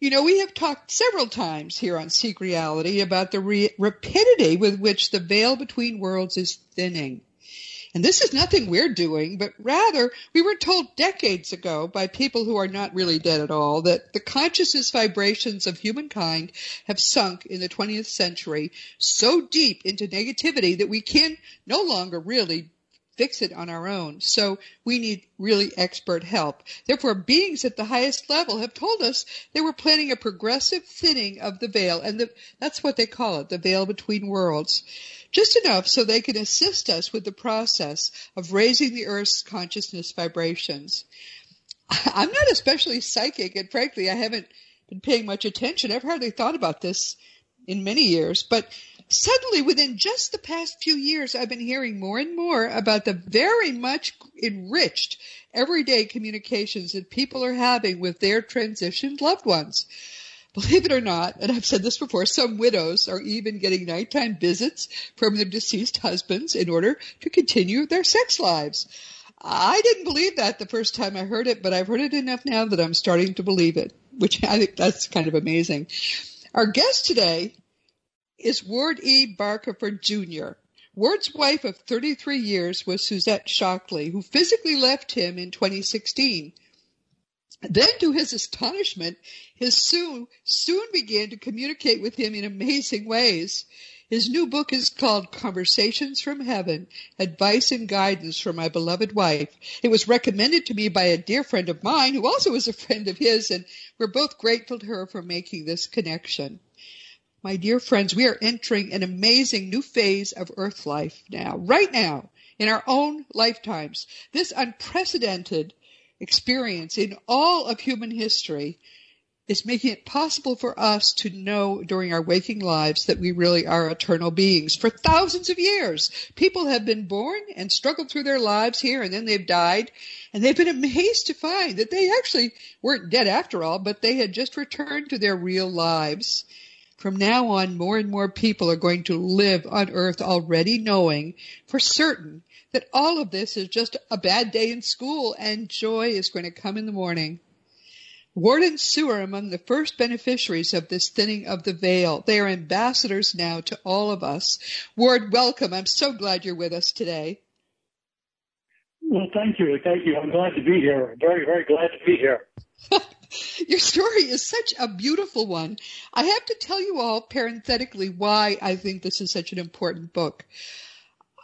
You know, we have talked several times here on Seek Reality about the re- rapidity with which the veil between worlds is thinning. And this is nothing we're doing, but rather we were told decades ago by people who are not really dead at all that the consciousness vibrations of humankind have sunk in the 20th century so deep into negativity that we can no longer really fix it on our own. So we need really expert help. Therefore, beings at the highest level have told us they were planning a progressive thinning of the veil, and the, that's what they call it, the veil between worlds. Just enough so they can assist us with the process of raising the Earth's consciousness vibrations. I'm not especially psychic, and frankly, I haven't been paying much attention. I've hardly thought about this in many years, but suddenly within just the past few years, I've been hearing more and more about the very much enriched everyday communications that people are having with their transitioned loved ones. Believe it or not, and I've said this before, some widows are even getting nighttime visits from their deceased husbands in order to continue their sex lives. I didn't believe that the first time I heard it, but I've heard it enough now that I'm starting to believe it, which I think that's kind of amazing. Our guest today is Ward E. Barkerford Jr. Ward's wife of 33 years was Suzette Shockley, who physically left him in 2016. Then, to his astonishment, his Sue soon began to communicate with him in amazing ways. His new book is called Conversations from Heaven Advice and Guidance for My Beloved Wife. It was recommended to me by a dear friend of mine who also is a friend of his, and we're both grateful to her for making this connection. My dear friends, we are entering an amazing new phase of Earth life now, right now, in our own lifetimes. This unprecedented experience in all of human history is making it possible for us to know during our waking lives that we really are eternal beings. For thousands of years, people have been born and struggled through their lives here and then they've died and they've been amazed to find that they actually weren't dead after all, but they had just returned to their real lives. From now on, more and more people are going to live on earth already knowing for certain that all of this is just a bad day in school and joy is going to come in the morning. Ward and Sue are among the first beneficiaries of this thinning of the veil. They are ambassadors now to all of us. Ward, welcome. I'm so glad you're with us today. Well, thank you. Thank you. I'm glad to be here. Very, very glad to be here. Your story is such a beautiful one. I have to tell you all parenthetically why I think this is such an important book.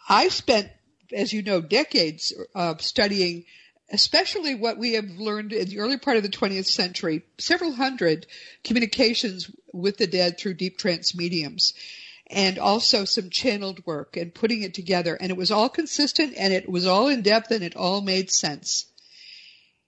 I spent, as you know, decades of studying especially what we have learned in the early part of the 20th century, several hundred communications with the dead through deep trance mediums and also some channeled work and putting it together. And it was all consistent and it was all in depth and it all made sense.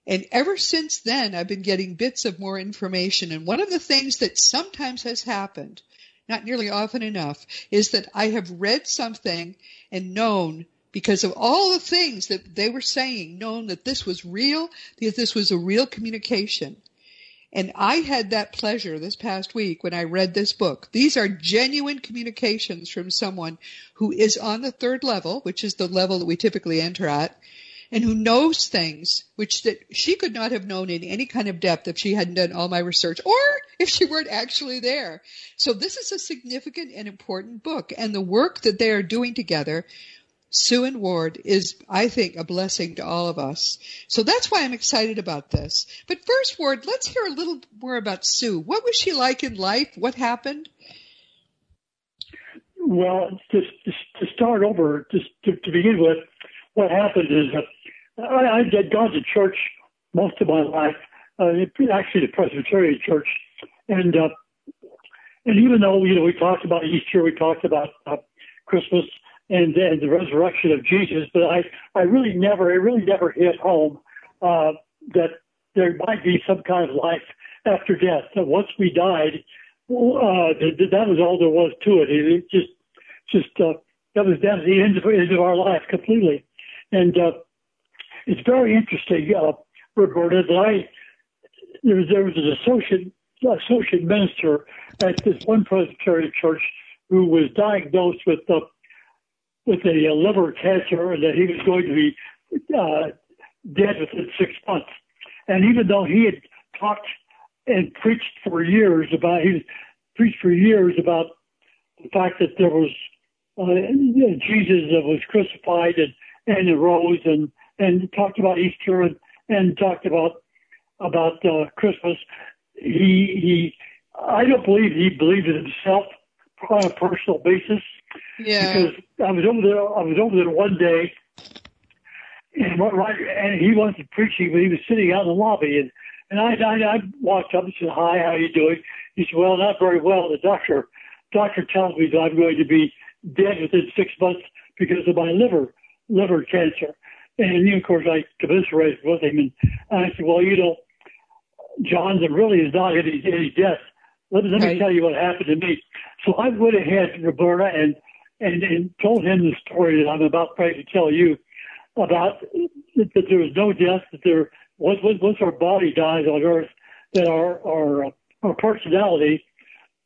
And ever since then, I've been getting bits of more information. And one of the things that sometimes has happened, not nearly often enough, is that I have read something and known because of all the things that they were saying, known that this was real, that this was a real communication. And I had that pleasure this past week when I read this book. These are genuine communications from someone who is on the third level, which is the level that we typically enter at, and who knows things which that she could not have known in any kind of depth if she hadn't done all my research or if she weren't actually there. So this is a significant and important book and the work that they are doing together Sue and Ward is, I think, a blessing to all of us. So that's why I'm excited about this. But first, Ward, let's hear a little more about Sue. What was she like in life? What happened? Well, just to start over, just to, to begin with, what happened is that I, I had gone to church most of my life, uh, actually the Presbyterian church, and uh, and even though you know we talked about Easter, we talked about uh, Christmas and, and the resurrection of Jesus, but I I really never it really never hit home uh, that there might be some kind of life after death. That once we died, uh, that was all there was to it. It just, just uh, that was that was the end of, end of our life completely, and uh, it's very interesting, uh, Roberta, that I there was there was an associate associate minister at this one Presbyterian church who was diagnosed with uh, with a liver cancer and that he was going to be uh, dead within six months. And even though he had talked and preached for years about he preached for years about the fact that there was uh, Jesus that was crucified and and arose and and talked about Easter and and talked about about uh, Christmas. He he I don't believe he believed it himself on a personal basis. Yeah. Because I was over there I was over there one day and right and he wasn't preaching but he was sitting out in the lobby and and I, I, I walked up and said, hi, how you doing? He said, well, not very well. The doctor, doctor tells me that I'm going to be dead within six months because of my liver, liver cancer. And of course, I commiserated with him. And I said, well, you know, Johnson really is not any, any death. Let, let right. me tell you what happened to me. So I went ahead, to Roberta, and, and, and told him the story that I'm about ready to tell you about that, that there was no death, that there once, once our body dies on earth, that our, our, uh, our personality,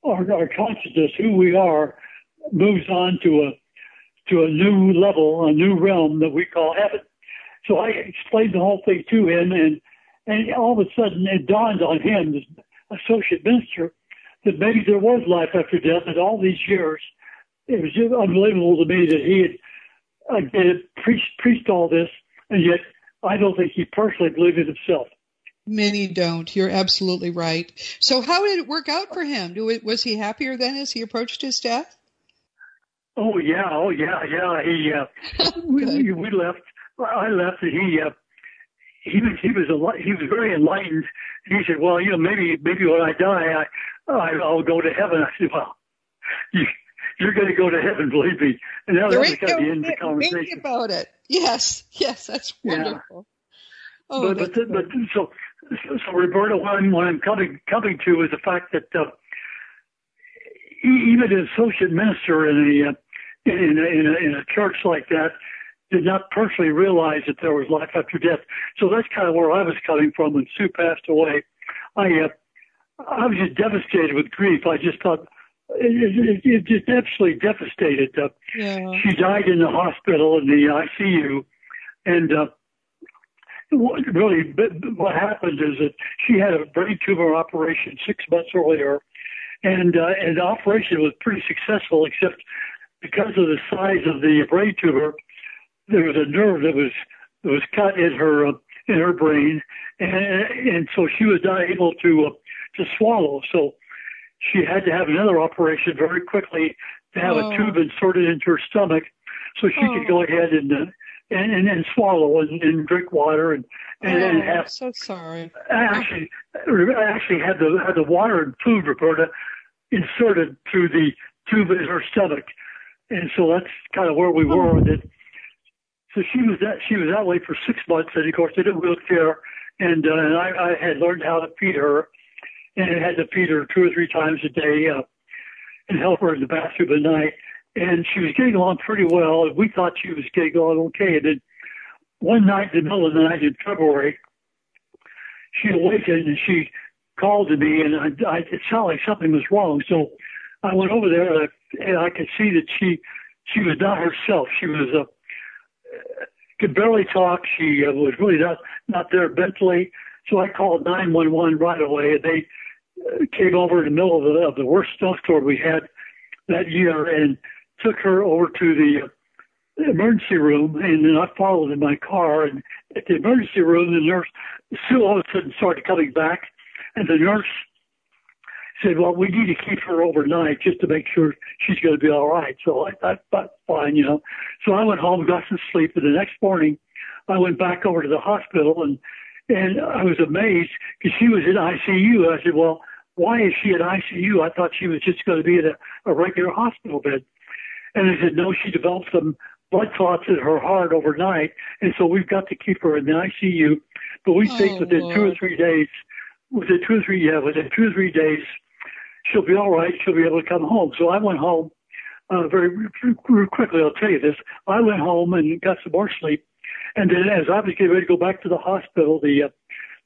our, our consciousness, who we are, moves on to a, to a new level, a new realm that we call heaven. So I explained the whole thing to him and, and all of a sudden it dawned on him, this associate minister, that maybe there was life after death and all these years. It was just unbelievable to me that he had again preached preached all this and yet I don't think he personally believed it himself. Many don't. You're absolutely right. So how did it work out for him? Was he happier then as he approached his death? Oh yeah, oh yeah, yeah. He uh, we, we left. I left, and he uh, he was he was a, he was very enlightened. He said, "Well, you know, maybe maybe when I die, I, I I'll go to heaven." I said, "Well, you you're going to go to heaven, believe me." And that, that was kind of the end of the conversation. Think about it. Yes, yes, that's wonderful. Yeah. Oh, but but, but so so Roberta, what I'm what I'm coming coming to is the fact that uh, even an associate minister in a in a, in a in a church like that did not personally realize that there was life after death. So that's kind of where I was coming from when Sue passed away. I uh, I was just devastated with grief. I just thought it, it, it just absolutely devastated. Uh, yeah. She died in the hospital in the ICU, and uh, what really what happened is that she had a brain tumor operation six months earlier, and uh, and the operation was pretty successful, except because of the size of the brain tumor, there was a nerve that was that was cut in her uh, in her brain, and and so she was not able to uh, to swallow. So she had to have another operation very quickly to have oh. a tube inserted into her stomach so she oh. could go ahead and, uh, and, and and swallow and, and drink water and and, oh, and have. I'm so sorry. I actually, I actually had the had the water and food, Roberta, inserted through the tube in her stomach, and so that's kind of where we were with it. So she was that she was that way for six months, and of course, in a wheelchair, and uh, and I, I had learned how to feed her and had to feed her two or three times a day uh, and help her in the bathroom at night. And she was getting along pretty well. We thought she was getting along okay. And then one night, in the middle of the night in February, she awakened and she called to me, and I, I, it sounded like something was wrong. So I went over there, and I, and I could see that she she was not herself. She was uh, could barely talk. She uh, was really not not there mentally. So I called 911 right away, and they came over in the middle of the, of the worst snowstorm we had that year and took her over to the emergency room. And then I followed in my car. And at the emergency room, the nurse, Sue all of a sudden started coming back. And the nurse said, well, we need to keep her overnight just to make sure she's going to be all right. So I thought, that's fine, you know. So I went home, got some sleep. And the next morning, I went back over to the hospital and and I was amazed because she was in ICU. I said, well, why is she in ICU? I thought she was just going to be in a, a regular hospital bed. And they said, no, she developed some blood clots in her heart overnight. And so we've got to keep her in the ICU. But we oh, think within Lord. two or three days, within two or three, yeah, within two or three days, she'll be all right. She'll be able to come home. So I went home uh, very, very quickly. I'll tell you this. I went home and got some more sleep. And then as I was getting ready to go back to the hospital, the, uh,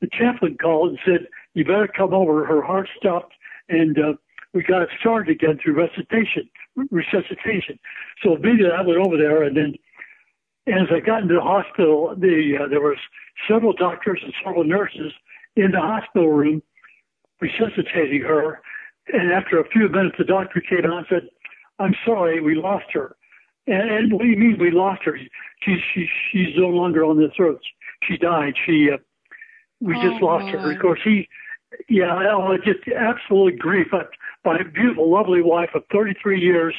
the chaplain called and said, you better come over. Her heart stopped and, uh, we got it started again through resuscitation, resuscitation. So immediately I went over there and then as I got into the hospital, the, uh, there was several doctors and several nurses in the hospital room resuscitating her. And after a few minutes, the doctor came out and said, I'm sorry, we lost her. And, and what do you mean we lost her? She's, she, she's no longer on this earth. She died. She, uh, we oh, just lost her. Of course, he, yeah, oh, just absolute grief. My beautiful, lovely wife of 33 years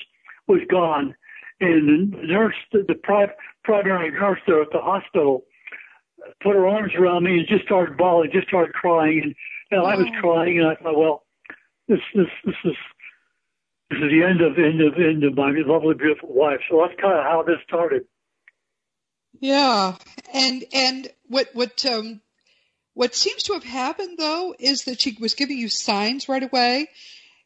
was gone. And the nurse, the, the pri- primary nurse there at the hospital, put her arms around me and just started bawling, just started crying. And, and I was oh. crying, and I thought, well, this, this, this is this is the end of end of end of my lovely, beautiful wife. So that's kind of how this started. Yeah, and and what what um what seems to have happened though is that she was giving you signs right away,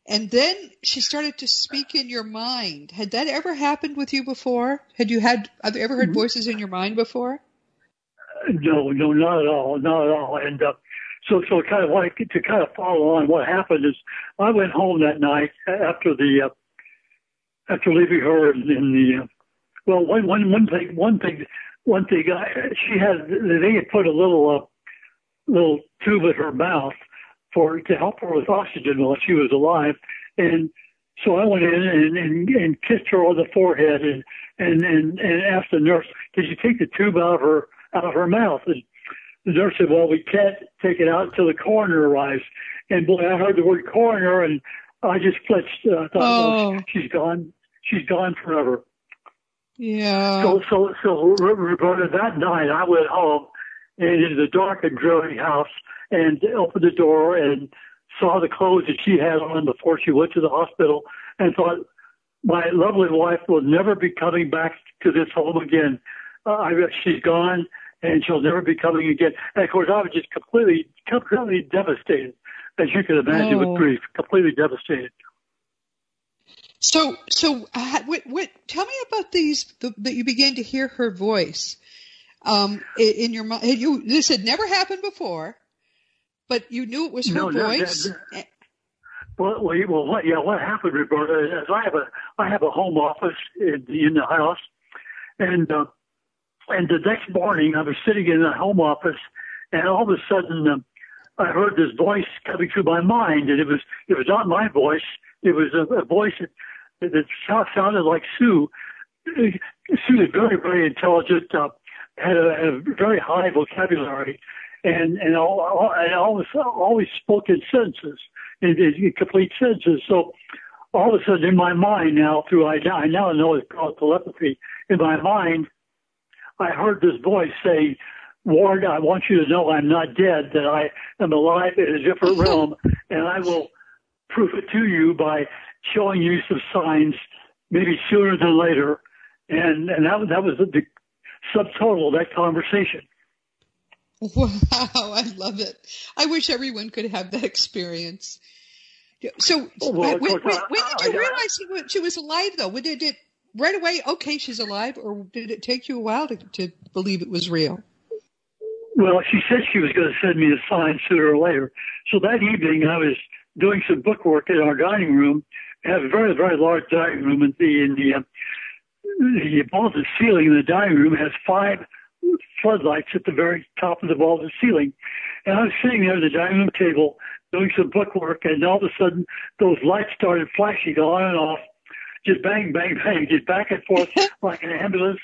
and then she started to speak in your mind. Had that ever happened with you before? Had you had have you ever heard mm-hmm. voices in your mind before? No, no, not at all, not at all. And uh, so, so kind of like to kind of follow on what happened is I went home that night after the, uh, after leaving her in, in the, uh, well, one, one, one thing, one thing, one thing, I, she had, they had put a little, uh, little tube in her mouth for, to help her with oxygen while she was alive. And so I went in and, and, and kissed her on the forehead and, and, and, and asked the nurse, did you take the tube out of her, out of her mouth? And the nurse said, well, we can't take it out until the coroner arrives. And boy, I heard the word coroner and I just flinched. Uh, I thought, oh. oh, she's gone. She's gone forever. Yeah. So, so, so Roberta, that night I went home and into the dark and dreary house and opened the door and saw the clothes that she had on before she went to the hospital and thought, my lovely wife will never be coming back to this home again. Uh, I, she's gone and she'll never be coming again. And of course, I was just completely, completely devastated, as you can imagine, oh. with grief, completely devastated. So, so uh, what, what, tell me about these the, that you began to hear her voice um, in, in your mind. You this had never happened before, but you knew it was her no, voice. Well, well, what, yeah, what happened, Roberta? Is I have a I have a home office in, in the house, and uh, and the next morning, I was sitting in the home office, and all of a sudden, um, I heard this voice coming through my mind, and it was it was not my voice. It was a, a voice that, that sounded like Sue. Sue is very very intelligent, uh, had, a, had a very high vocabulary, and and all, all and always always spoke in sentences, in, in complete sentences. So all of a sudden, in my mind now, through I, I now know it's called telepathy. In my mind, I heard this voice say, Ward, I want you to know I'm not dead, that I am alive in a different realm, and I will prove it to you by showing you some signs, maybe sooner than later. And and that that was the, the subtotal of that conversation. Wow, I love it. I wish everyone could have that experience. So, oh, well, when, when, when, did you realize she was alive, though? When did it right away, okay, she's alive, or did it take you a while to, to believe it was real? Well, she said she was going to send me a sign sooner or later. So that evening, I was doing some bookwork in our dining room. We have a very, very large dining room, and the in the uh, the vaulted ceiling in the dining room has five floodlights at the very top of the vaulted ceiling. And I was sitting there at the dining room table doing some bookwork, and all of a sudden, those lights started flashing on and off just bang, bang, bang, just back and forth like an ambulance,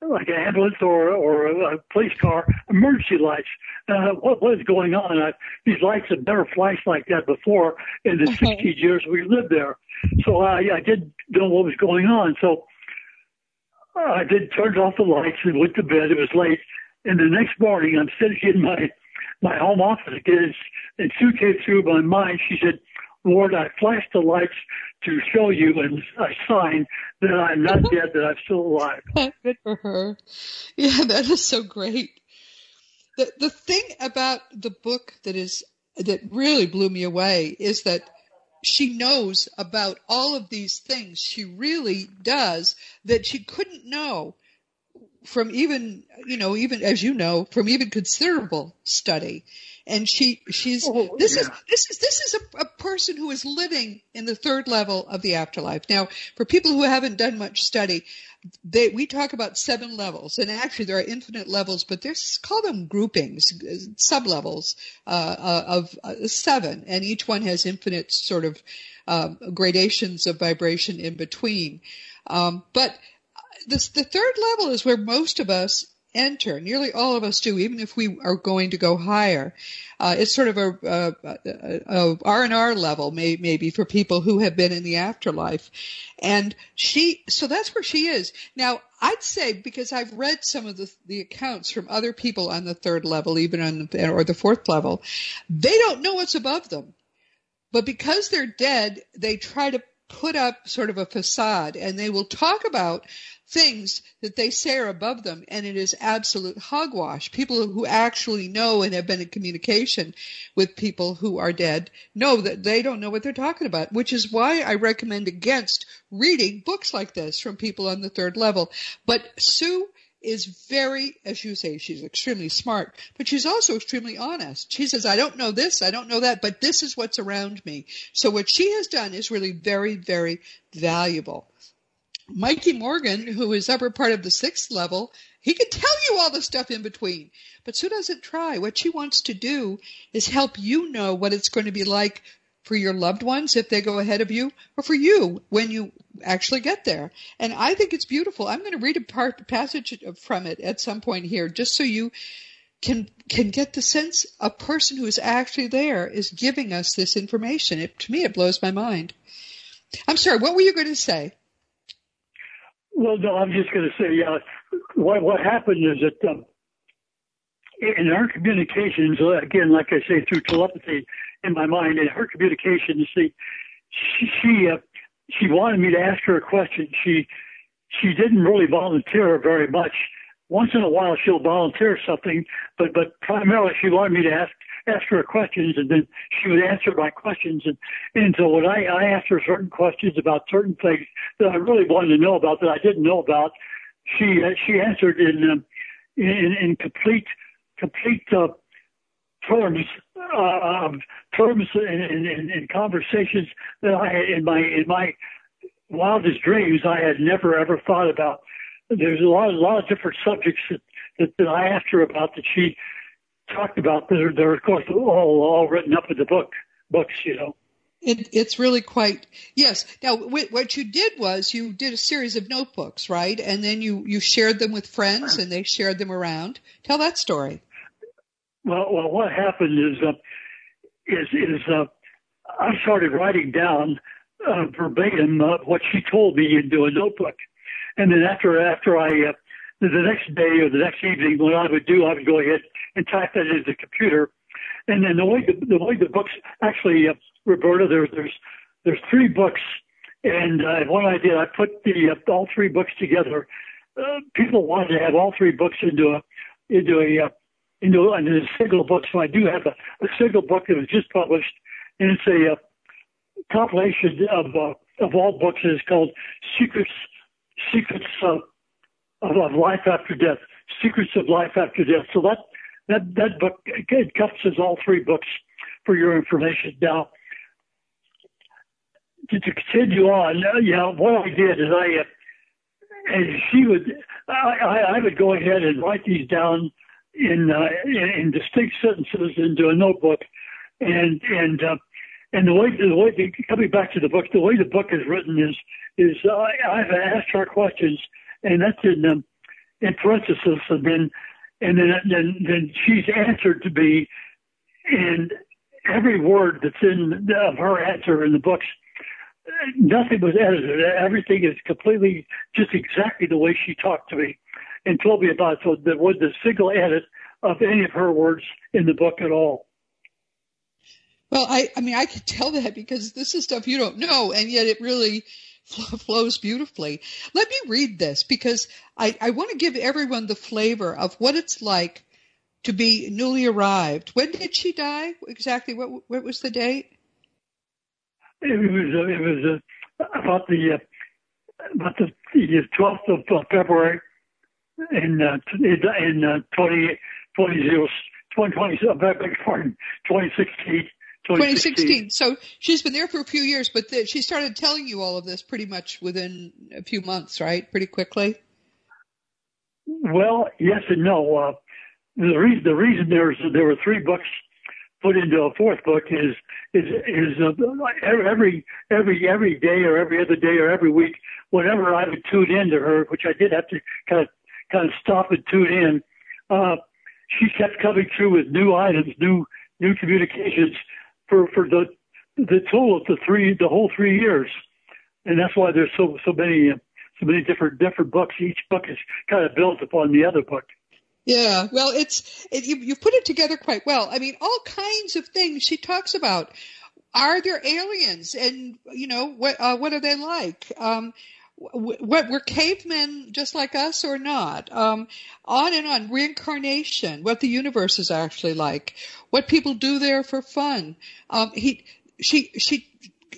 like an ambulance or or a, police car, emergency lights. Uh, what is going on? I, these lights have never flashed like that before in the okay. 60 years we lived there. So I I did know what was going on. So I did turned off the lights and went to bed. It was late, and the next morning I'm sitting in my my home office again, and Sue came through my mind. She said, Lord, I flash the lights to show you and a sign that I'm not dead, that I'm still alive. Good for her. Yeah, that is so great. The the thing about the book that is that really blew me away is that she knows about all of these things. She really does that she couldn't know from even, you know, even as you know, from even considerable study. And she, she's, oh, this yeah. is, this is, this is a, a person who is living in the third level of the afterlife. Now, for people who haven't done much study, they, we talk about seven levels, and actually there are infinite levels, but there's call them groupings, sublevels uh, uh, of uh, seven, and each one has infinite sort of um, gradations of vibration in between. Um, but this, the third level is where most of us enter. Nearly all of us do, even if we are going to go higher. Uh, it's sort of a, R and R level, may, maybe for people who have been in the afterlife. And she, so that's where she is now. I'd say because I've read some of the, the accounts from other people on the third level, even on the, or the fourth level, they don't know what's above them. But because they're dead, they try to put up sort of a facade and they will talk about things that they say are above them, and it is absolute hogwash. People who actually know and have been in communication with people who are dead know that they don't know what they're talking about, which is why I recommend against reading books like this from people on the third level. But Sue is very, as you say, she's extremely smart, but she's also extremely honest. She says, I don't know this, I don't know that, but this is what's around me. So what she has done is really very, very valuable. Mikey Morgan, who is upper part of the sixth level, he can tell you all the stuff in between. But Sue doesn't try. What she wants to do is help you know what it's going to be like for your loved ones if they go ahead of you, or for you when you actually get there. And I think it's beautiful. I'm going to read a part passage from it at some point here, just so you can can get the sense a person who is actually there is giving us this information. It, to me, it blows my mind. I'm sorry. What were you going to say? Well, no, I'm just going to say uh, what what happened is that um, in our communications, uh, again, like I say, through telepathy in my mind, in her communications, she she, uh, she wanted me to ask her a question. She she didn't really volunteer very much. Once in a while, she'll volunteer something, but but primarily she wanted me to ask ask her questions and then she would answer my questions. And, and so when I, I asked her certain questions about certain things that I really wanted to know about that I didn't know about, she, she answered in, um, in, in complete, complete, uh, terms, uh, terms in, in, in conversations that I had in my, in my wildest dreams I had never ever thought about. There's a lot, a lot of different subjects that, that, that I asked her about that she talked about. They're, they're of course all all written up in the book books, you know. It, it's really quite yes. Now, what you did was you did a series of notebooks, right? And then you you shared them with friends, and they shared them around. Tell that story. Well, well, what happened is uh, is is uh, I started writing down uh, verbatim uh, what she told me into a notebook, and then after after I uh, the next day or the next evening, what I would do, I would go ahead and type that into the computer. And then the way the, the way the books actually, uh, Roberta, there's there's there's three books, and uh, what I did, I put the uh, all three books together. Uh, people wanted to have all three books into a into a uh, into, into a single book, so I do have a, a single book that was just published, and it's a uh, compilation of uh, of all books. It's called Secrets Secrets of, of Life After Death. Secrets of Life After Death. So that that that book it covers all three books for your information. Now, to, to continue on, uh, yeah, what I did is I, uh, and she would, I, I would go ahead and write these down in, uh, in, in distinct sentences into a notebook, and and uh, and the way the way the, coming back to the book, the way the book is written is is uh, I've asked her questions, and that's in um, in parentheses, and then and then then then she's answered to be, and every word that's in of her answer in the books, nothing was edited. Everything is completely just exactly the way she talked to me, and told me about. So there was a single edit of any of her words in the book at all. Well, I, I mean, I could tell that because this is stuff you don't know, and yet it really flows beautifully. Let me read this because I, I want to give everyone the flavor of what it's like to be newly arrived. When did she die? Exactly. What, what was the date? it was uh, it was uh, about the uh, about the the 12th of uh, February in uh, in uh, 20, 20, 2020, uh, beg pardon, 2016. 2016. So she's been there for a few years, but the, she started telling you all of this pretty much within a few months, right? Pretty quickly. Well, yes and no. Uh, the reason the reason there's there were three books put into a fourth book is is is uh, every every every day or every other day or every week, whenever I would tune in to her, which I did have to kind of kind of stop and tune in, uh, she kept coming through with new items, new new communications for for the the total of the three the whole three years, and that's why there's so so many so many different different books. Each book is kind of built upon the other book. Yeah, well, it's it, you you put it together quite well. I mean, all kinds of things she talks about. Are there aliens, and you know what? Uh, what are they like? Um, what were cavemen just like us or not? Um, on and on. Reincarnation, what the universe is actually like, what people do there for fun. Um, he, she, she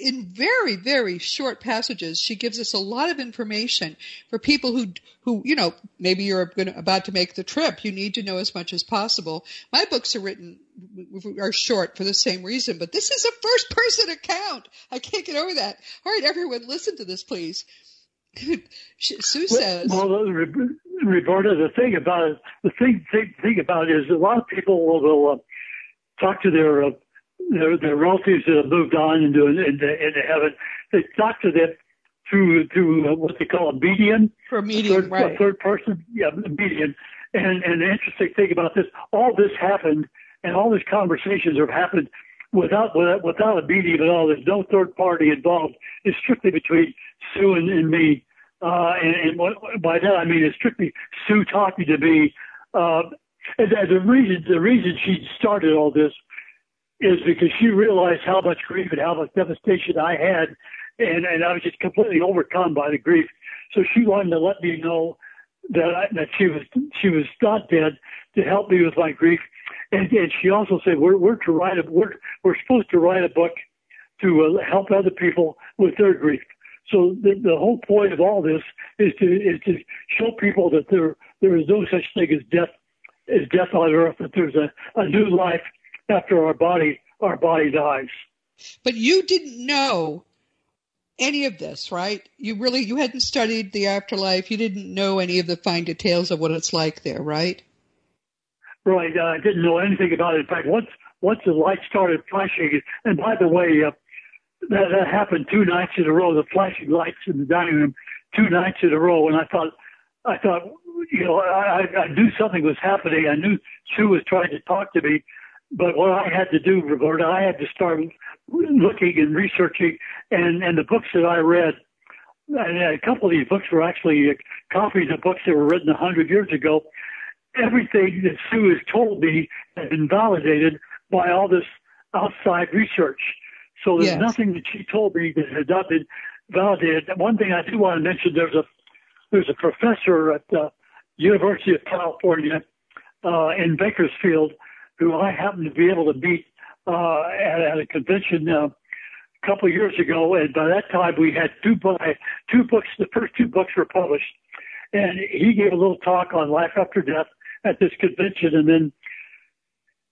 in very, very short passages, she gives us a lot of information for people who, who, you know, maybe you're gonna, about to make the trip. You need to know as much as possible. My books are written, are short for the same reason, but this is a first person account. I can't get over that. All right, everyone, listen to this, please. Sue says. Well, Roberta, the thing about it, the thing, thing, thing about it is a lot of people will, will uh, talk to their uh, their, their relatives that have moved on into, into, into heaven. They talk to them through through uh, what they call a medium, For a median, third, right? Third person, yeah, medium. And and the interesting thing about this, all this happened, and all these conversations have happened without without, without a median at all. There's no third party involved. It's strictly between Sue and, and me. Uh, and, and by that I mean it's strictly Sue talking to me. Uh, and the reason the reason she started all this is because she realized how much grief and how much devastation I had, and and I was just completely overcome by the grief. So she wanted to let me know that I, that she was she was not dead to help me with my grief, and and she also said we're we're to write a we're we're supposed to write a book to uh, help other people with their grief. So the, the whole point of all this is to is to show people that there there is no such thing as death as death on earth. That there's a, a new life after our body our body dies. But you didn't know any of this, right? You really you hadn't studied the afterlife. You didn't know any of the fine details of what it's like there, right? Right. Uh, I didn't know anything about it. In fact, once once the light started flashing, and by the way, uh, that, that happened two nights in a row. The flashing lights in the dining room, two nights in a row, and I thought, I thought, you know, I, I knew something was happening. I knew Sue was trying to talk to me, but what I had to do, Roberta, I had to start looking and researching, and and the books that I read, and a couple of these books were actually copies of books that were written a hundred years ago. Everything that Sue has told me has been validated by all this outside research. So there's yes. nothing that she told me that has not been validated. One thing I do want to mention: there's a there's a professor at the University of California uh, in Bakersfield who I happened to be able to meet uh, at, at a convention uh, a couple of years ago, and by that time we had two by two books. The first two books were published, and he gave a little talk on life after death at this convention, and then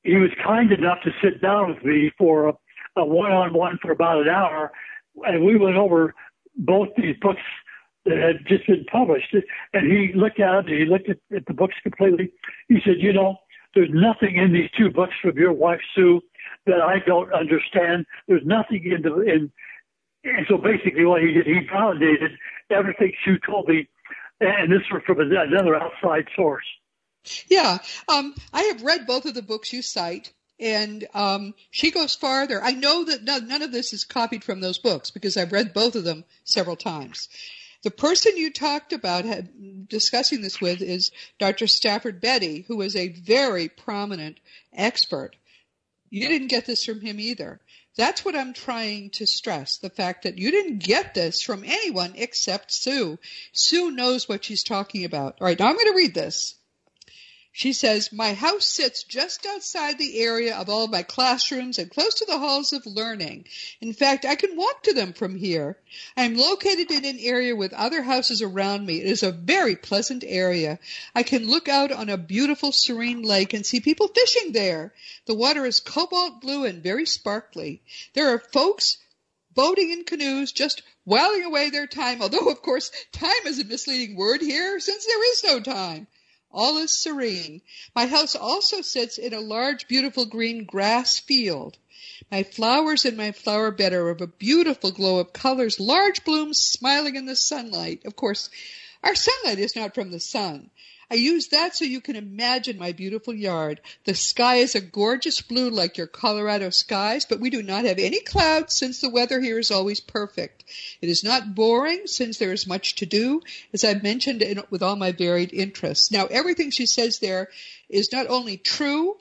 he was kind enough to sit down with me for a, one-on-one for about an hour, and we went over both these books that had just been published. And he looked at it, he looked at, at the books completely. He said, you know, there's nothing in these two books from your wife Sue that I don't understand. There's nothing in the in. And so basically, what he did, he validated everything Sue told me, and this was from another outside source. Yeah, um, I have read both of the books you cite, and um, she goes farther. I know that none, none of this is copied from those books because I've read both of them several times. The person you talked about had, discussing this with is Dr. Stafford Betty, who is a very prominent expert. You didn't get this from him either. That's what I'm trying to stress the fact that you didn't get this from anyone except Sue. Sue knows what she's talking about. All right, now I'm going to read this. She says, My house sits just outside the area of all my classrooms and close to the halls of learning. In fact, I can walk to them from here. I am located in an area with other houses around me. It is a very pleasant area. I can look out on a beautiful serene lake and see people fishing there. The water is cobalt blue and very sparkly. There are folks boating in canoes, just whiling away their time, although, of course, time is a misleading word here since there is no time. All is serene. My house also sits in a large, beautiful green grass field. My flowers in my flower bed are of a beautiful glow of colors, large blooms smiling in the sunlight. Of course, our sunlight is not from the sun. I use that so you can imagine my beautiful yard. The sky is a gorgeous blue like your Colorado skies, but we do not have any clouds since the weather here is always perfect. It is not boring since there is much to do, as I've mentioned in, with all my varied interests. Now, everything she says there is not only true,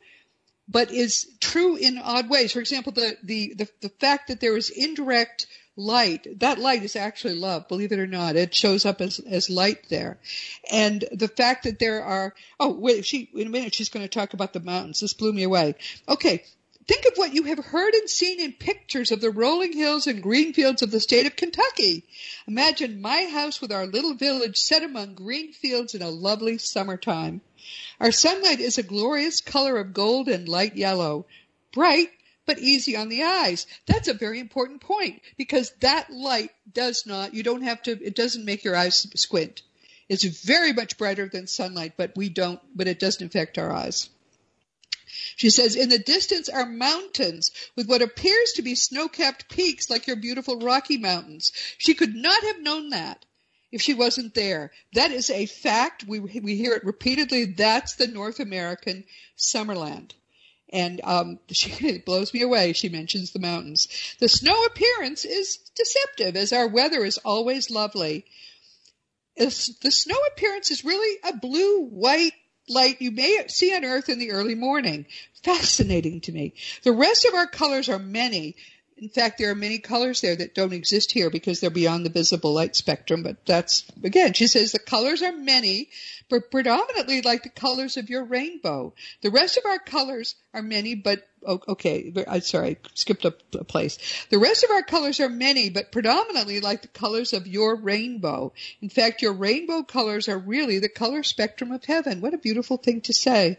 but is true in odd ways. For example, the, the, the, the fact that there is indirect light. That light is actually love, believe it or not. It shows up as, as light there. And the fact that there are, oh, wait, she, in a minute she's going to talk about the mountains. This blew me away. Okay. Think of what you have heard and seen in pictures of the rolling hills and green fields of the state of Kentucky. Imagine my house with our little village set among green fields in a lovely summertime. Our sunlight is a glorious color of gold and light yellow, bright but easy on the eyes. That's a very important point because that light does not, you don't have to, it doesn't make your eyes squint. It's very much brighter than sunlight, but we don't, but it doesn't affect our eyes. She says, in the distance are mountains with what appears to be snow-capped peaks like your beautiful Rocky Mountains. She could not have known that if she wasn't there. That is a fact. We, we hear it repeatedly. That's the North American Summerland and um, she, it blows me away. She mentions the mountains. The snow appearance is deceptive, as our weather is always lovely. It's, the snow appearance is really a blue white light you may see on Earth in the early morning. Fascinating to me. The rest of our colors are many, in fact, there are many colors there that don't exist here because they're beyond the visible light spectrum. But that's, again, she says the colors are many, but predominantly like the colors of your rainbow. The rest of our colors are many, but Oh, okay, I'm sorry, I skipped a, a place. The rest of our colors are many, but predominantly like the colors of your rainbow. In fact, your rainbow colors are really the color spectrum of heaven. What a beautiful thing to say.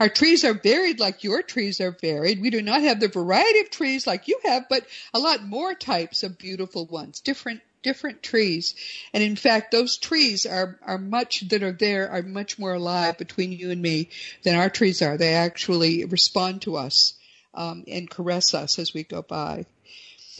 Our trees are varied like your trees are varied. We do not have the variety of trees like you have, but a lot more types of beautiful ones, different different trees. And in fact, those trees are, are much that are there are much more alive between you and me than our trees are. They actually respond to us um, and caress us as we go by.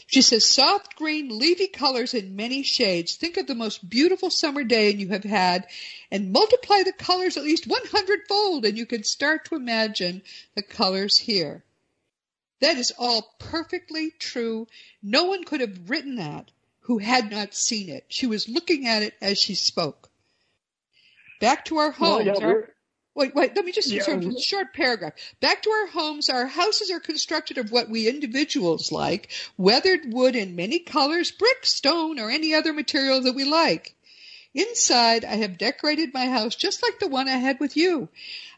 She says, soft green, leafy colors in many shades. Think of the most beautiful summer day you have had and multiply the colors at least 100 fold and you can start to imagine the colors here. That is all perfectly true. No one could have written that who had not seen it. She was looking at it as she spoke. Back to our homes. Well, yeah, Wait, wait, let me just yeah. sort of a short paragraph. Back to our homes, our houses are constructed of what we individuals like, weathered wood in many colors, brick, stone, or any other material that we like. Inside, I have decorated my house just like the one I had with you.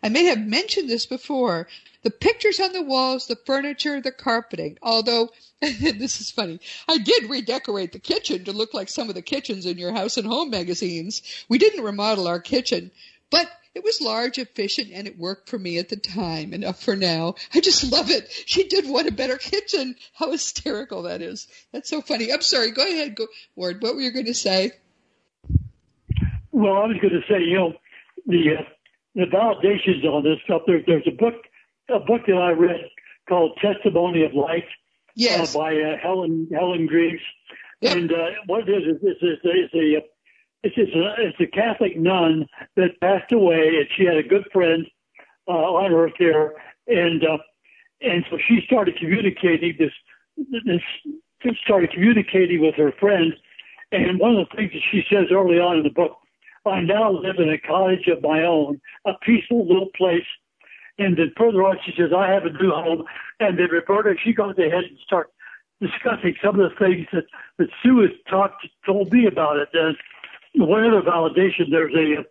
I may have mentioned this before. The pictures on the walls, the furniture, the carpeting, although, this is funny, I did redecorate the kitchen to look like some of the kitchens in your house and home magazines. We didn't remodel our kitchen, but it was large, efficient, and it worked for me at the time. Enough for now. I just love it. She did want a better kitchen. How hysterical that is. That's so funny. I'm sorry. Go ahead, go, Ward. What were you going to say? Well, I was going to say, you know, the uh, the validations on this stuff. There, there's a book, a book that I read called Testimony of Light. Yes. Uh, by uh, Helen Helen Greaves. Yep. And uh, what it is is, is, is, is a it's, it's, a, it's a Catholic nun that passed away, and she had a good friend uh, on earth here, and uh, and so she started communicating this this started communicating with her friend, and one of the things that she says early on in the book, I now live in a cottage of my own, a peaceful little place. And then further on, she says, I have a new home. And then Roberta, she goes ahead and starts discussing some of the things that, that Sue has talked, told me about it. And one other validation, there's a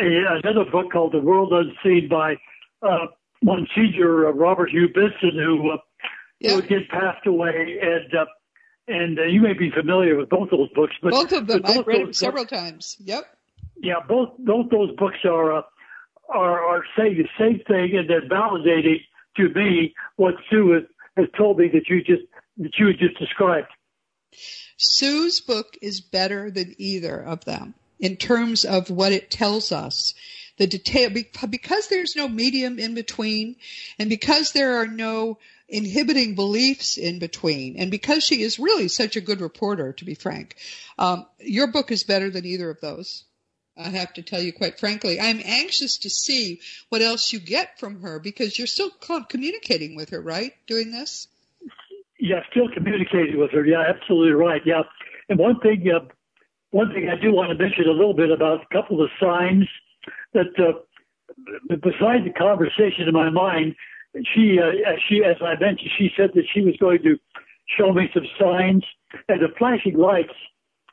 a, another book called The World Unseen by uh, Monsignor Robert Hugh Benson, who, uh, yeah. who did passed away, and uh, and uh, you may be familiar with both those books. But both of them, I've read them several books, times. Yep. Yeah, both both those books are uh, are are saying the same thing, and they're validating to me what Sue has, has told me that you just that you just described. Sue's book is better than either of them in terms of what it tells us. The detail, because there's no medium in between, and because there are no inhibiting beliefs in between, and because she is really such a good reporter, to be frank, um, your book is better than either of those. I have to tell you quite frankly, I'm anxious to see what else you get from her because you're still communicating with her, right? Doing this? Yeah, still communicating with her. Yeah, absolutely right. Yeah, and one thing, uh, one thing I do want to mention a little bit about a couple of signs that, uh, besides the conversation in my mind, she, uh, she, as I mentioned, she said that she was going to show me some signs, and the flashing lights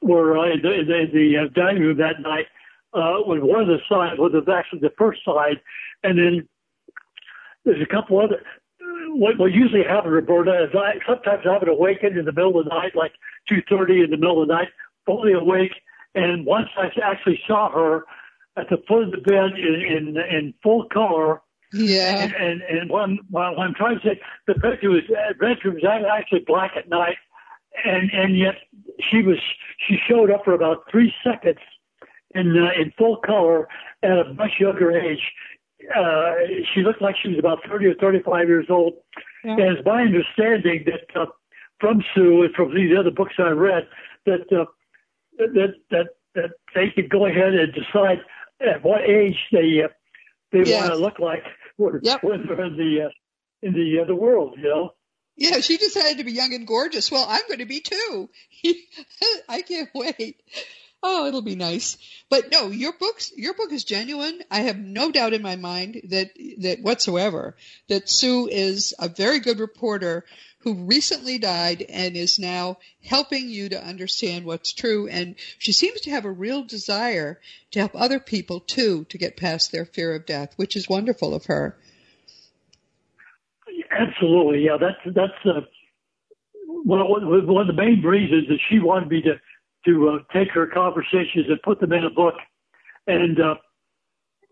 were uh, in the, in the, in the uh, dining room that night uh, was one of the signs, was actually the first sign, and then there's a couple other. What, what usually happens, Roberta, is I sometimes I would awaken in the middle of the night, like 2:30 in the middle of the night, fully awake, and once I actually saw her at the foot of the bed in in, in full color. Yeah. And and, and when, when I'm trying to say the bedroom was bedroom was actually black at night, and and yet she was she showed up for about three seconds in uh, in full color at a much younger age. Uh, she looked like she was about 30 or 35 years old. Yeah. And it's my understanding that uh, from Sue and from these other books I read that uh, that that that they could go ahead and decide at what age they uh, they yes. want to look like when, yep. when they're in the uh, in the uh, the world, you know. Yeah, she decided to be young and gorgeous. Well, I'm going to be too. I can't wait. Oh, it'll be nice. But no, your books, your book is genuine. I have no doubt in my mind that, that whatsoever, that Sue is a very good reporter who recently died and is now helping you to understand what's true. And she seems to have a real desire to help other people too to get past their fear of death, which is wonderful of her. Absolutely. Yeah. That's, that's, uh, one of the main reasons that she wanted me to to uh, take her conversations and put them in a book. And, uh,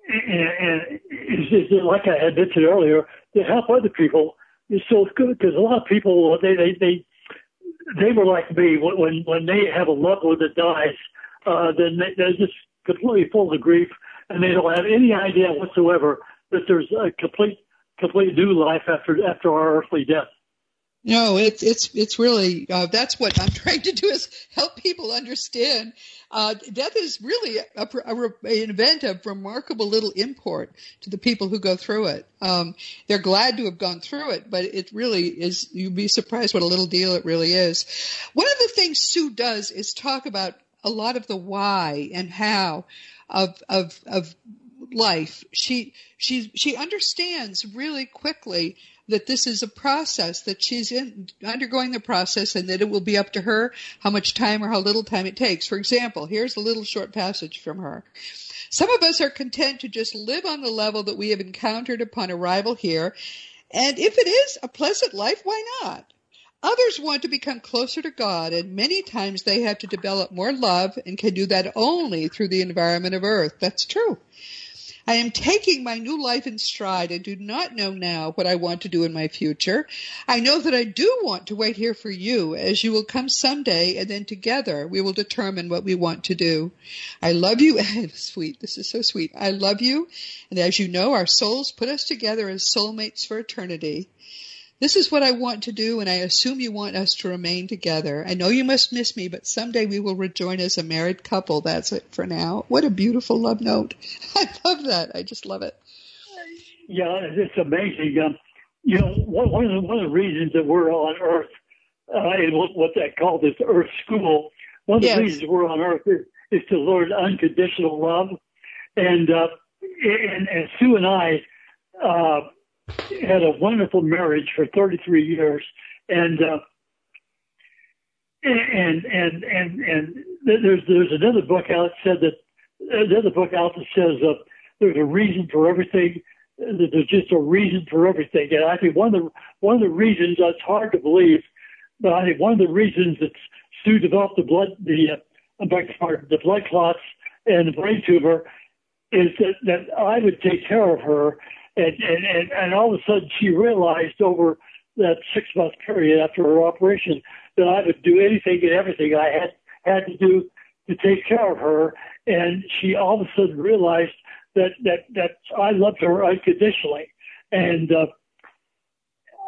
and, and it's, it's like I had mentioned earlier, to help other people is so good because a lot of people, they, they, they, they were like me when, when they have a loved one that dies, uh, then they, they're just completely full of grief and they don't have any idea whatsoever that there's a complete, complete new life after, after our earthly death. No, it's it's it's really uh, that's what I'm trying to do is help people understand. Uh, death is really a, a, an event of remarkable little import to the people who go through it. Um, they're glad to have gone through it, but it really is. You'd be surprised what a little deal it really is. One of the things Sue does is talk about a lot of the why and how of of of life. She she she understands really quickly that this is a process that she's in, undergoing the process and that it will be up to her how much time or how little time it takes. For example, here's a little short passage from her. Some of us are content to just live on the level that we have encountered upon arrival here. And if it is a pleasant life, why not? Others want to become closer to God, and many times they have to develop more love and can do that only through the environment of earth. That's true. I am taking my new life in stride and do not know now what I want to do in my future. I know that I do want to wait here for you as you will come someday and then together we will determine what we want to do. I love you. sweet. This is so sweet. I love you. And as you know, our souls put us together as soulmates for eternity. This is what I want to do, and I assume you want us to remain together. I know you must miss me, but someday we will rejoin as a married couple. That's it for now. What a beautiful love note. I love that. I just love it. Yeah, it's amazing. Um, you know, one of the one of the reasons that we're on Earth, uh, and what, what they call this Earth School, one of the yes. reasons we're on Earth is, is to learn unconditional love, and uh, and, and Sue and I. Uh, had a wonderful marriage for 33 years, and uh, and and and and there's there's another book out that said that another book out that says uh, there's a reason for everything. There's just a reason for everything, and I think one of the one of the reasons that's hard to believe, but I think one of the reasons that Sue developed the blood the uh, pardon, the blood clots and the brain tumor is that, that I would take care of her, and, and and and all of a sudden she realized over that six month period after her operation that I would do anything and everything I had had to do to take care of her, and she all of a sudden realized that that that I loved her unconditionally, and uh,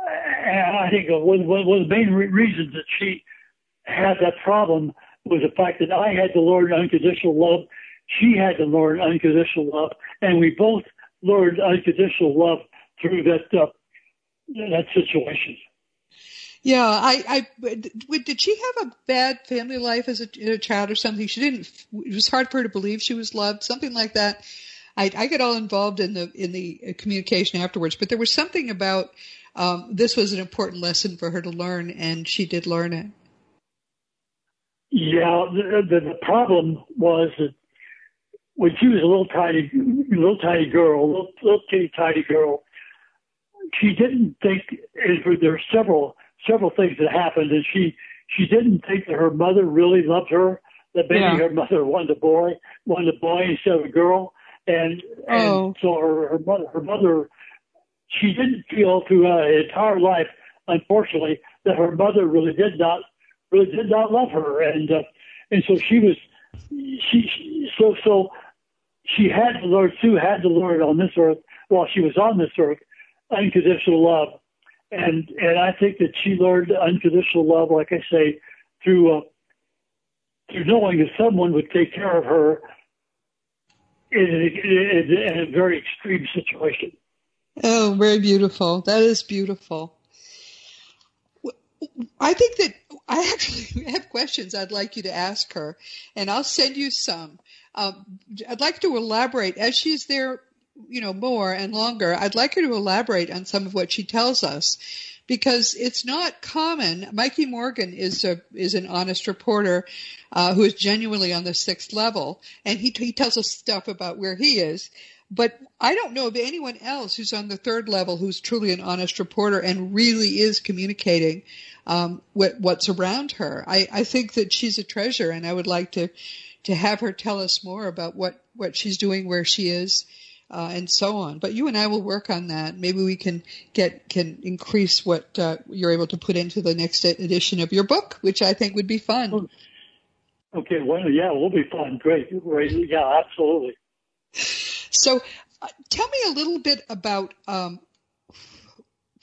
I think one one of the main re- reasons that she had that problem was the fact that I had to learn unconditional love, she had to learn unconditional love, and we both learned unconditional love through that uh, that situation. Yeah, I, I, did she have a bad family life as a, a, child or something? She didn't. It was hard for her to believe she was loved, something like that. I, I get all involved in the in the communication afterwards, but there was something about um, this was an important lesson for her to learn, and she did learn it. Yeah, the, the, the problem was that when she was a little tiny, little tiny girl, little, little teeny tiny girl, she didn't think there were several several things that happened, and she she didn't think that her mother really loved her. That maybe yeah. her mother wanted a boy, wanted a boy instead of a girl, and and oh. so her her mother her mother she didn't feel through her entire life, unfortunately, that her mother really did not really did not love her, and uh, and so she was she, she so so she had to learn Sue had to learn on this earth while she was on this earth unconditional love, and and I think that she learned unconditional love, like I say, through uh, through knowing that someone would take care of her in in a very extreme situation. Oh, very beautiful. That is beautiful. I think that I actually have questions I'd like you to ask her, and I'll send you some. Um, I'd like to elaborate as she's there you know, more and longer, I'd like her to elaborate on some of what she tells us because it's not common. Mikey Morgan is a is an honest reporter uh, who is genuinely on the sixth level, and he he tells us stuff about where he is. But I don't know of anyone else who's on the third level who's truly an honest reporter and really is communicating um, what, what's around her. I, I think that she's a treasure, and I would like to to have her tell us more about what what she's doing, where she is, uh, and so on. But you and I will work on that. Maybe we can get can increase what uh, you're able to put into the next edition of your book, which I think would be fun. Okay, well, yeah, it will be fun. Great, great, yeah, absolutely. So, uh, tell me a little bit about um,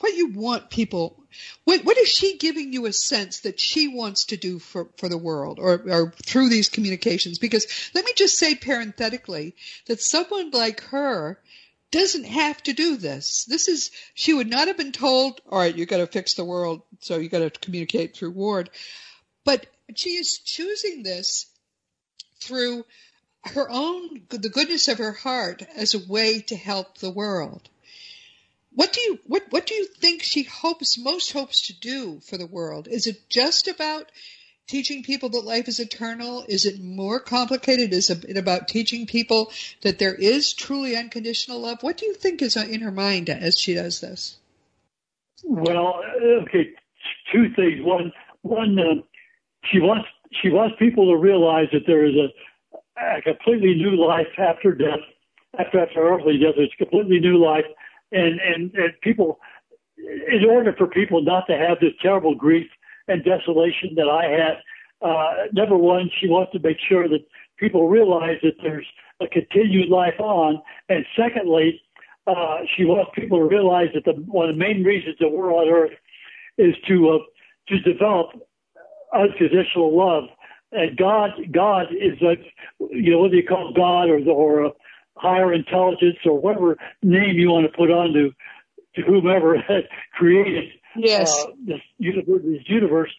what you want people what, what is she giving you a sense that she wants to do for, for the world or, or through these communications? Because let me just say parenthetically that someone like her doesn't have to do this. This is, she would not have been told, all right, you got to fix the world, so you got to communicate through Ward. But she is choosing this through her own, the goodness of her heart as a way to help the world. What do you what what do you think she hopes most hopes to do for the world? Is it just about teaching people that life is eternal? Is it more complicated? Is it about teaching people that there is truly unconditional love? What do you think is in her mind as she does this? Well, okay, two things. One, one, uh, she wants she wants people to realize that there is a, a completely new life after death, after after earthly death. It's a completely new life and, and, and people, in order for people not to have this terrible grief and desolation that I had, uh, number one, she wants to make sure that people realize that there's a continued life on. And secondly, uh, she wants people to realize that the, one of the main reasons that we're on earth is to, uh, to develop unconditional love. And God, God is a, you know, do you call God or, or higher intelligence or whatever name you want to put on to, to whomever had created yes. uh, this universe, this universe.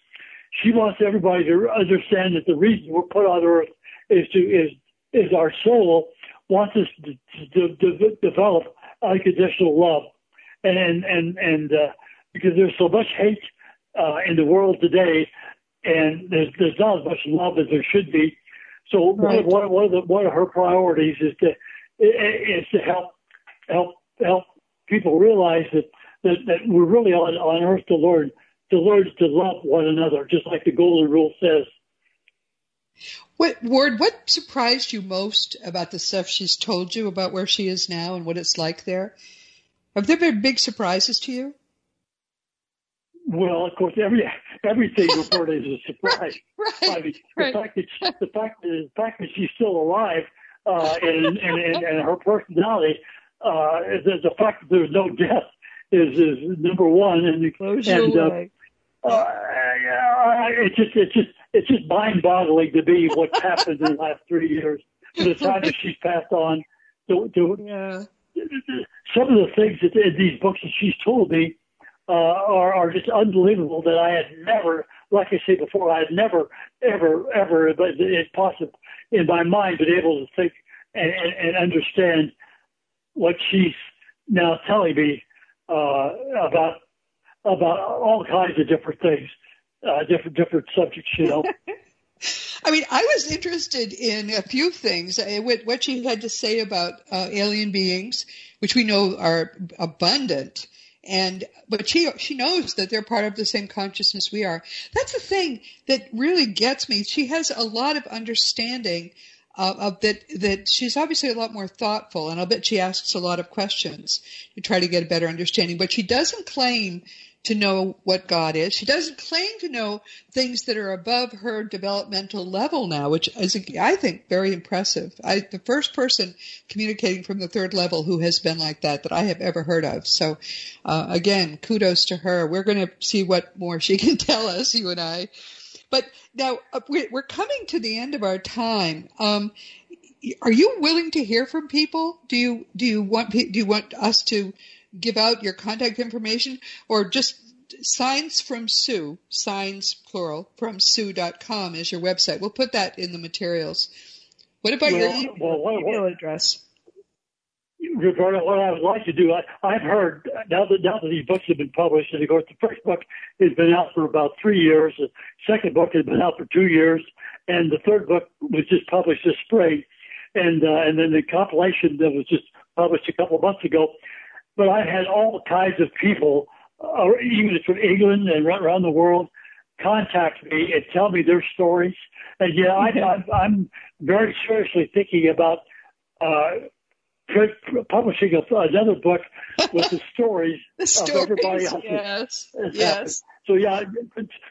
She wants everybody to understand that the reason we're put on Earth is to is is our soul wants us to, to, to develop unconditional love, and and and uh, because there's so much hate uh, in the world today, and there's there's not as much love as there should be. So Right. one, one of the one of her priorities is to is to help help help people realize that that, that we're really on on earth to learn to learn to love one another, just like the golden rule says. What Ward? What surprised you most about the stuff she's told you about where she is now and what it's like there? Have there been big surprises to you? Well, of course, every everything reported is a surprise. I Right. mean, Right. the fact that the fact that the fact that she's still alive uh, and, and, and her personality, uh, the, the fact that there's no death is is number one, and and uh, uh, yeah, it's just it's just it's just mind-boggling to me what's happened in the last three years. The time that she's passed on, to, to Yeah. some of the things that in these books that she's told me uh, are, are just unbelievable that I had never, like I said before, I had never, ever, ever, but it's possible in my mind, been able to think and, and, and understand what she's now telling me uh, about about all kinds of different things, uh, different different subjects, you know. I mean, I was interested in a few things. uh, What, what she had to say about uh, alien beings, which we know are abundant, and but she she knows that they're part of the same consciousness we are. That's the thing that really gets me. She has a lot of understanding uh, of that. That she's obviously a lot more thoughtful, and I'll bet she asks a lot of questions to try to get a better understanding. But she doesn't claim to know what God is. She doesn't claim to know things that are above her developmental level now, which is, I think, very impressive. I, the first person communicating from the third level who has been like that that I have ever heard of. So, uh, again, kudos to her. We're going to see what more she can tell us, you and I. But now uh, we're coming to the end of our time. Um, are you willing to hear from people? Do you do you want do you want us to give out your contact information or just signs from Sue, signs plural from Sue.com is your website. We'll put that in the materials. What about your email, well, what- what- email address? Roberta, what I would like to do, I, I've heard now that now that these books have been published, and of course the first book has been out for about three years, the second book has been out for two years, and the third book was just published this spring, and uh, and then the compilation that was just published a couple of months ago. But I've had all kinds of people, uh, even from England and right around the world, contact me and tell me their stories. And yeah, I, I'm, very seriously thinking about uh, publishing a, another book with the stories The of everybody stories. else. Yes. Yes. So yeah,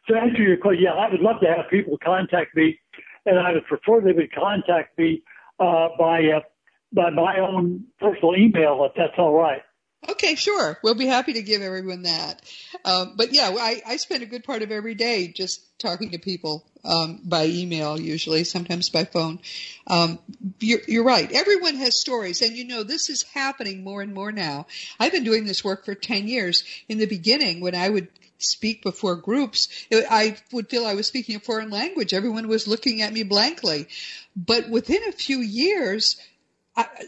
to answer your question, yeah, I would love to have people contact me, and I would prefer they would contact me uh, by uh, by my own personal email if that's all right. Okay, sure. We'll be happy to give everyone that. Um, but yeah, I, I spend a good part of every day just talking to people um, by email, usually, sometimes by phone. Um, you're, you're right. Everyone has stories, and you know this is happening more and more now. I've been doing this work for ten years. In the beginning, when I would speak before groups, I would feel I was speaking a foreign language. Everyone was looking at me blankly. But within a few years,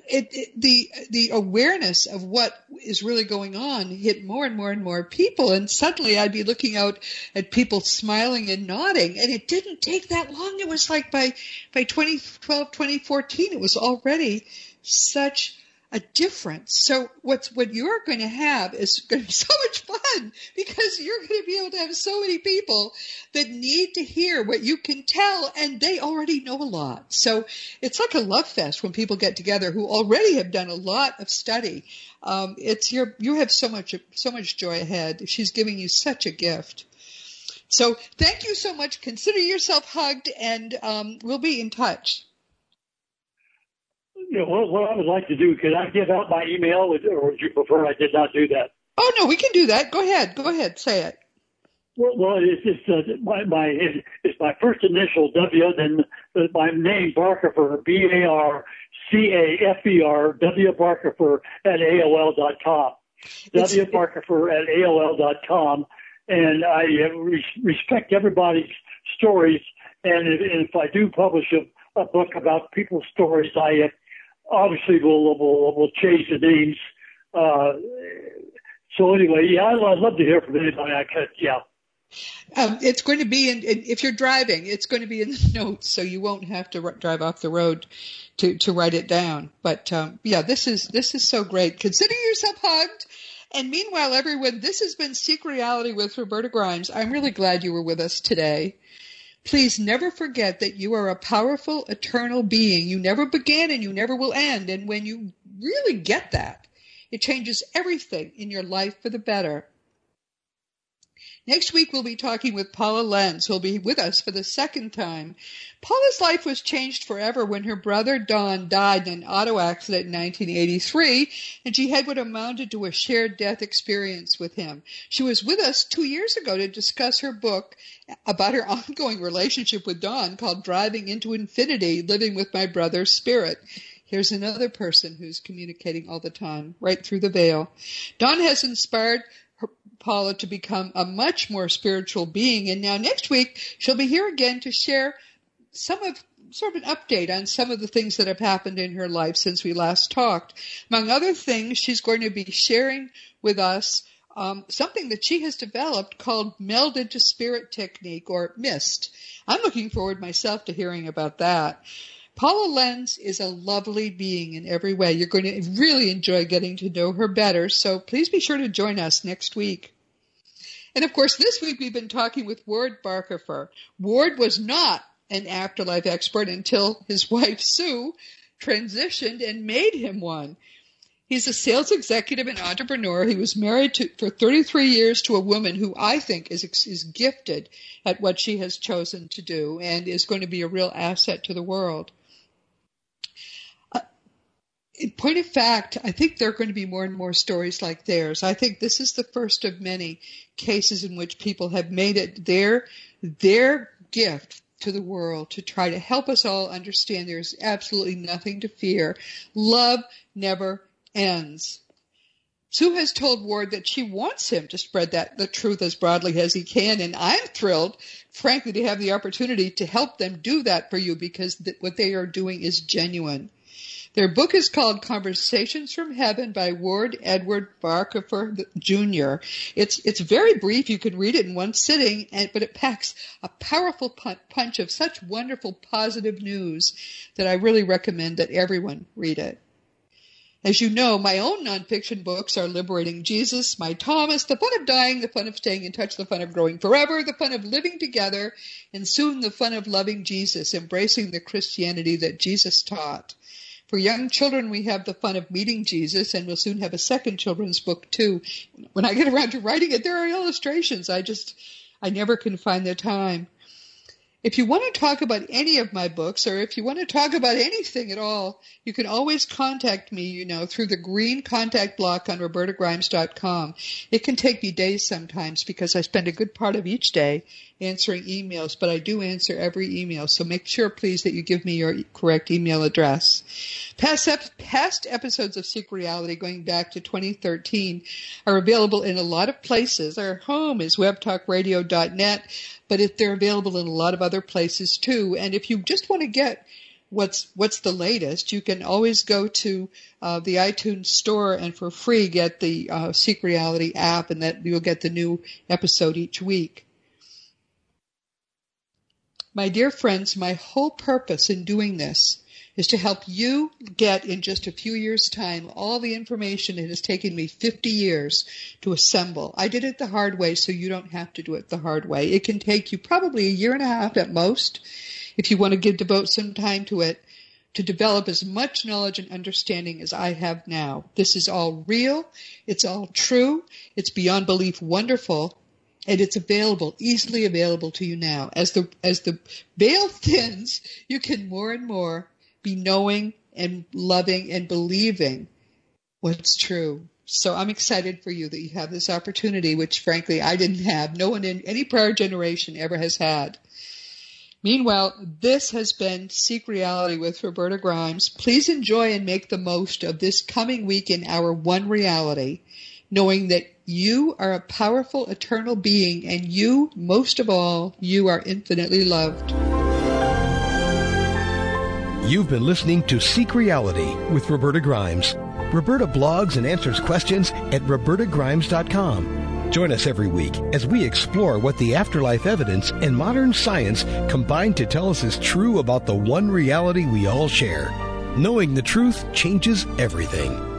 It, it, the the awareness of what is really going on hit more and more and more people, and suddenly I'd be looking out at people smiling and nodding, and it didn't take that long. It was like by by 2012, 2014, it was already such a difference. So what's what you're going to have is going to be so much fun because you're going to be able to have so many people that need to hear what you can tell and they already know a lot. So it's like a love fest when people get together who already have done a lot of study. Um, it's your you have so much so much joy ahead. She's giving you such a gift. So thank you so much. Consider yourself hugged, and um, we'll be in touch. Know, what, what I would like to do, could I give out my email, or would you prefer I did not do that? Oh no, we can do that. Go ahead. Go ahead. Say it. Well, well it's just uh, my my it's my first initial W, then uh, my name Barcafer B A R C A F E R W Barcafer at AOL dot com. W Barcafer at AOL dot com, and I uh, re- respect everybody's stories. And if, and if I do publish a, a book about people's stories, I uh, obviously will will will change the names. Uh, so anyway, yeah, I'd, I'd love to hear from anybody. I could, yeah. Um, it's going to be in, in, if you're driving, it's going to be in the notes, so you won't have to r- drive off the road to to write it down. But um, yeah, this is this is so great. Consider yourself hugged. And meanwhile, everyone, this has been Seek Reality with Roberta Grimes. I'm really glad you were with us today. Please never forget that you are a powerful, eternal being. You never began and you never will end. And when you really get that, it changes everything in your life for the better. Next week, we'll be talking with Paula Lenz, who'll be with us for the second time. Paula's life was changed forever when her brother Don died in an auto accident in 1983, and she had what amounted to a shared death experience with him. She was with us two years ago to discuss her book about her ongoing relationship with Don called Driving into Infinity Living with My Brother's Spirit. Here's another person who's communicating all the time, right through the veil. Don has inspired Paula to become a much more spiritual being. And now next week, she'll be here again to share some of sort of an update on some of the things that have happened in her life since we last talked. Among other things, she's going to be sharing with us um, something that she has developed called melded to spirit technique or MIST. I'm looking forward myself to hearing about that. Paula Lenz is a lovely being in every way. You're going to really enjoy getting to know her better, so please be sure to join us next week. And of course, this week we've been talking with Ward Barcafer. Ward was not an afterlife expert until his wife Sue transitioned and made him one. He's a sales executive and entrepreneur. He was married to, for 33 years to a woman who I think is, is gifted at what she has chosen to do and is going to be a real asset to the world in point of fact, I think there are going to be more and more stories like theirs. I think this is the first of many cases in which people have made it their their gift to the world to try to help us all understand there's absolutely nothing to fear. Love never ends. Sue has told Ward that she wants him to spread that the truth as broadly as he can, and I'm thrilled, frankly, to have the opportunity to help them do that for you because th- what they are doing is genuine. Their book is called Conversations from Heaven by Ward Edward Barcafer Jr. It's it's very brief. You can read it in one sitting, but it packs a powerful punch of such wonderful positive news that I really recommend that everyone read it. As you know, my own nonfiction books are Liberating Jesus, My Thomas, The Fun of Dying, The Fun of Staying in Touch, The Fun of Growing Forever, The Fun of Living Together, and soon The Fun of Loving Jesus, Embracing the Christianity that Jesus taught. For young children, we have the fun of meeting Jesus, and we'll soon have a second children's book too. When I get around to writing it, there are illustrations. I just, I never can find the time. If you want to talk about any of my books or if you want to talk about anything at all, you can always contact me, you know, through the green contact block on robertagrimes.com. It can take me days sometimes because I spend a good part of each day answering emails, but I do answer every email. So make sure, please, that you give me your correct email address. Past, ep- past episodes of Seek Reality going back to 2013 are available in a lot of places. Our home is webtalkradio.net but if they're available in a lot of other places too. And if you just want to get what's what's the latest, you can always go to uh, the iTunes store and for free get the uh, Seek Reality app, and that you'll get the new episode each week. My dear friends, my whole purpose in doing this is to help you get in just a few years' time all the information it has taken me 50 years to assemble. I did it the hard way, so you don't have to do it the hard way. It can take you probably a year and a half at most if you want to give devote some time to it to develop as much knowledge and understanding as I have now. This is all real. It's all true. It's beyond belief wonderful. And it's available, easily available to you now. As the, as the veil thins, you can more and more be knowing and loving and believing what's true. So I'm excited for you that you have this opportunity, which frankly I didn't have. No one in any prior generation ever has had. Meanwhile, this has been Seek Reality with Roberta Grimes. Please enjoy and make the most of this coming week in our one reality, knowing that you are a powerful eternal being and you, most of all, you are infinitely loved. You've been listening to Seek Reality with Roberta Grimes. Roberta blogs and answers questions at robertagrimes.com. Join us every week as we explore what the afterlife evidence and modern science combine to tell us is true about the one reality we all share. Knowing the truth changes everything.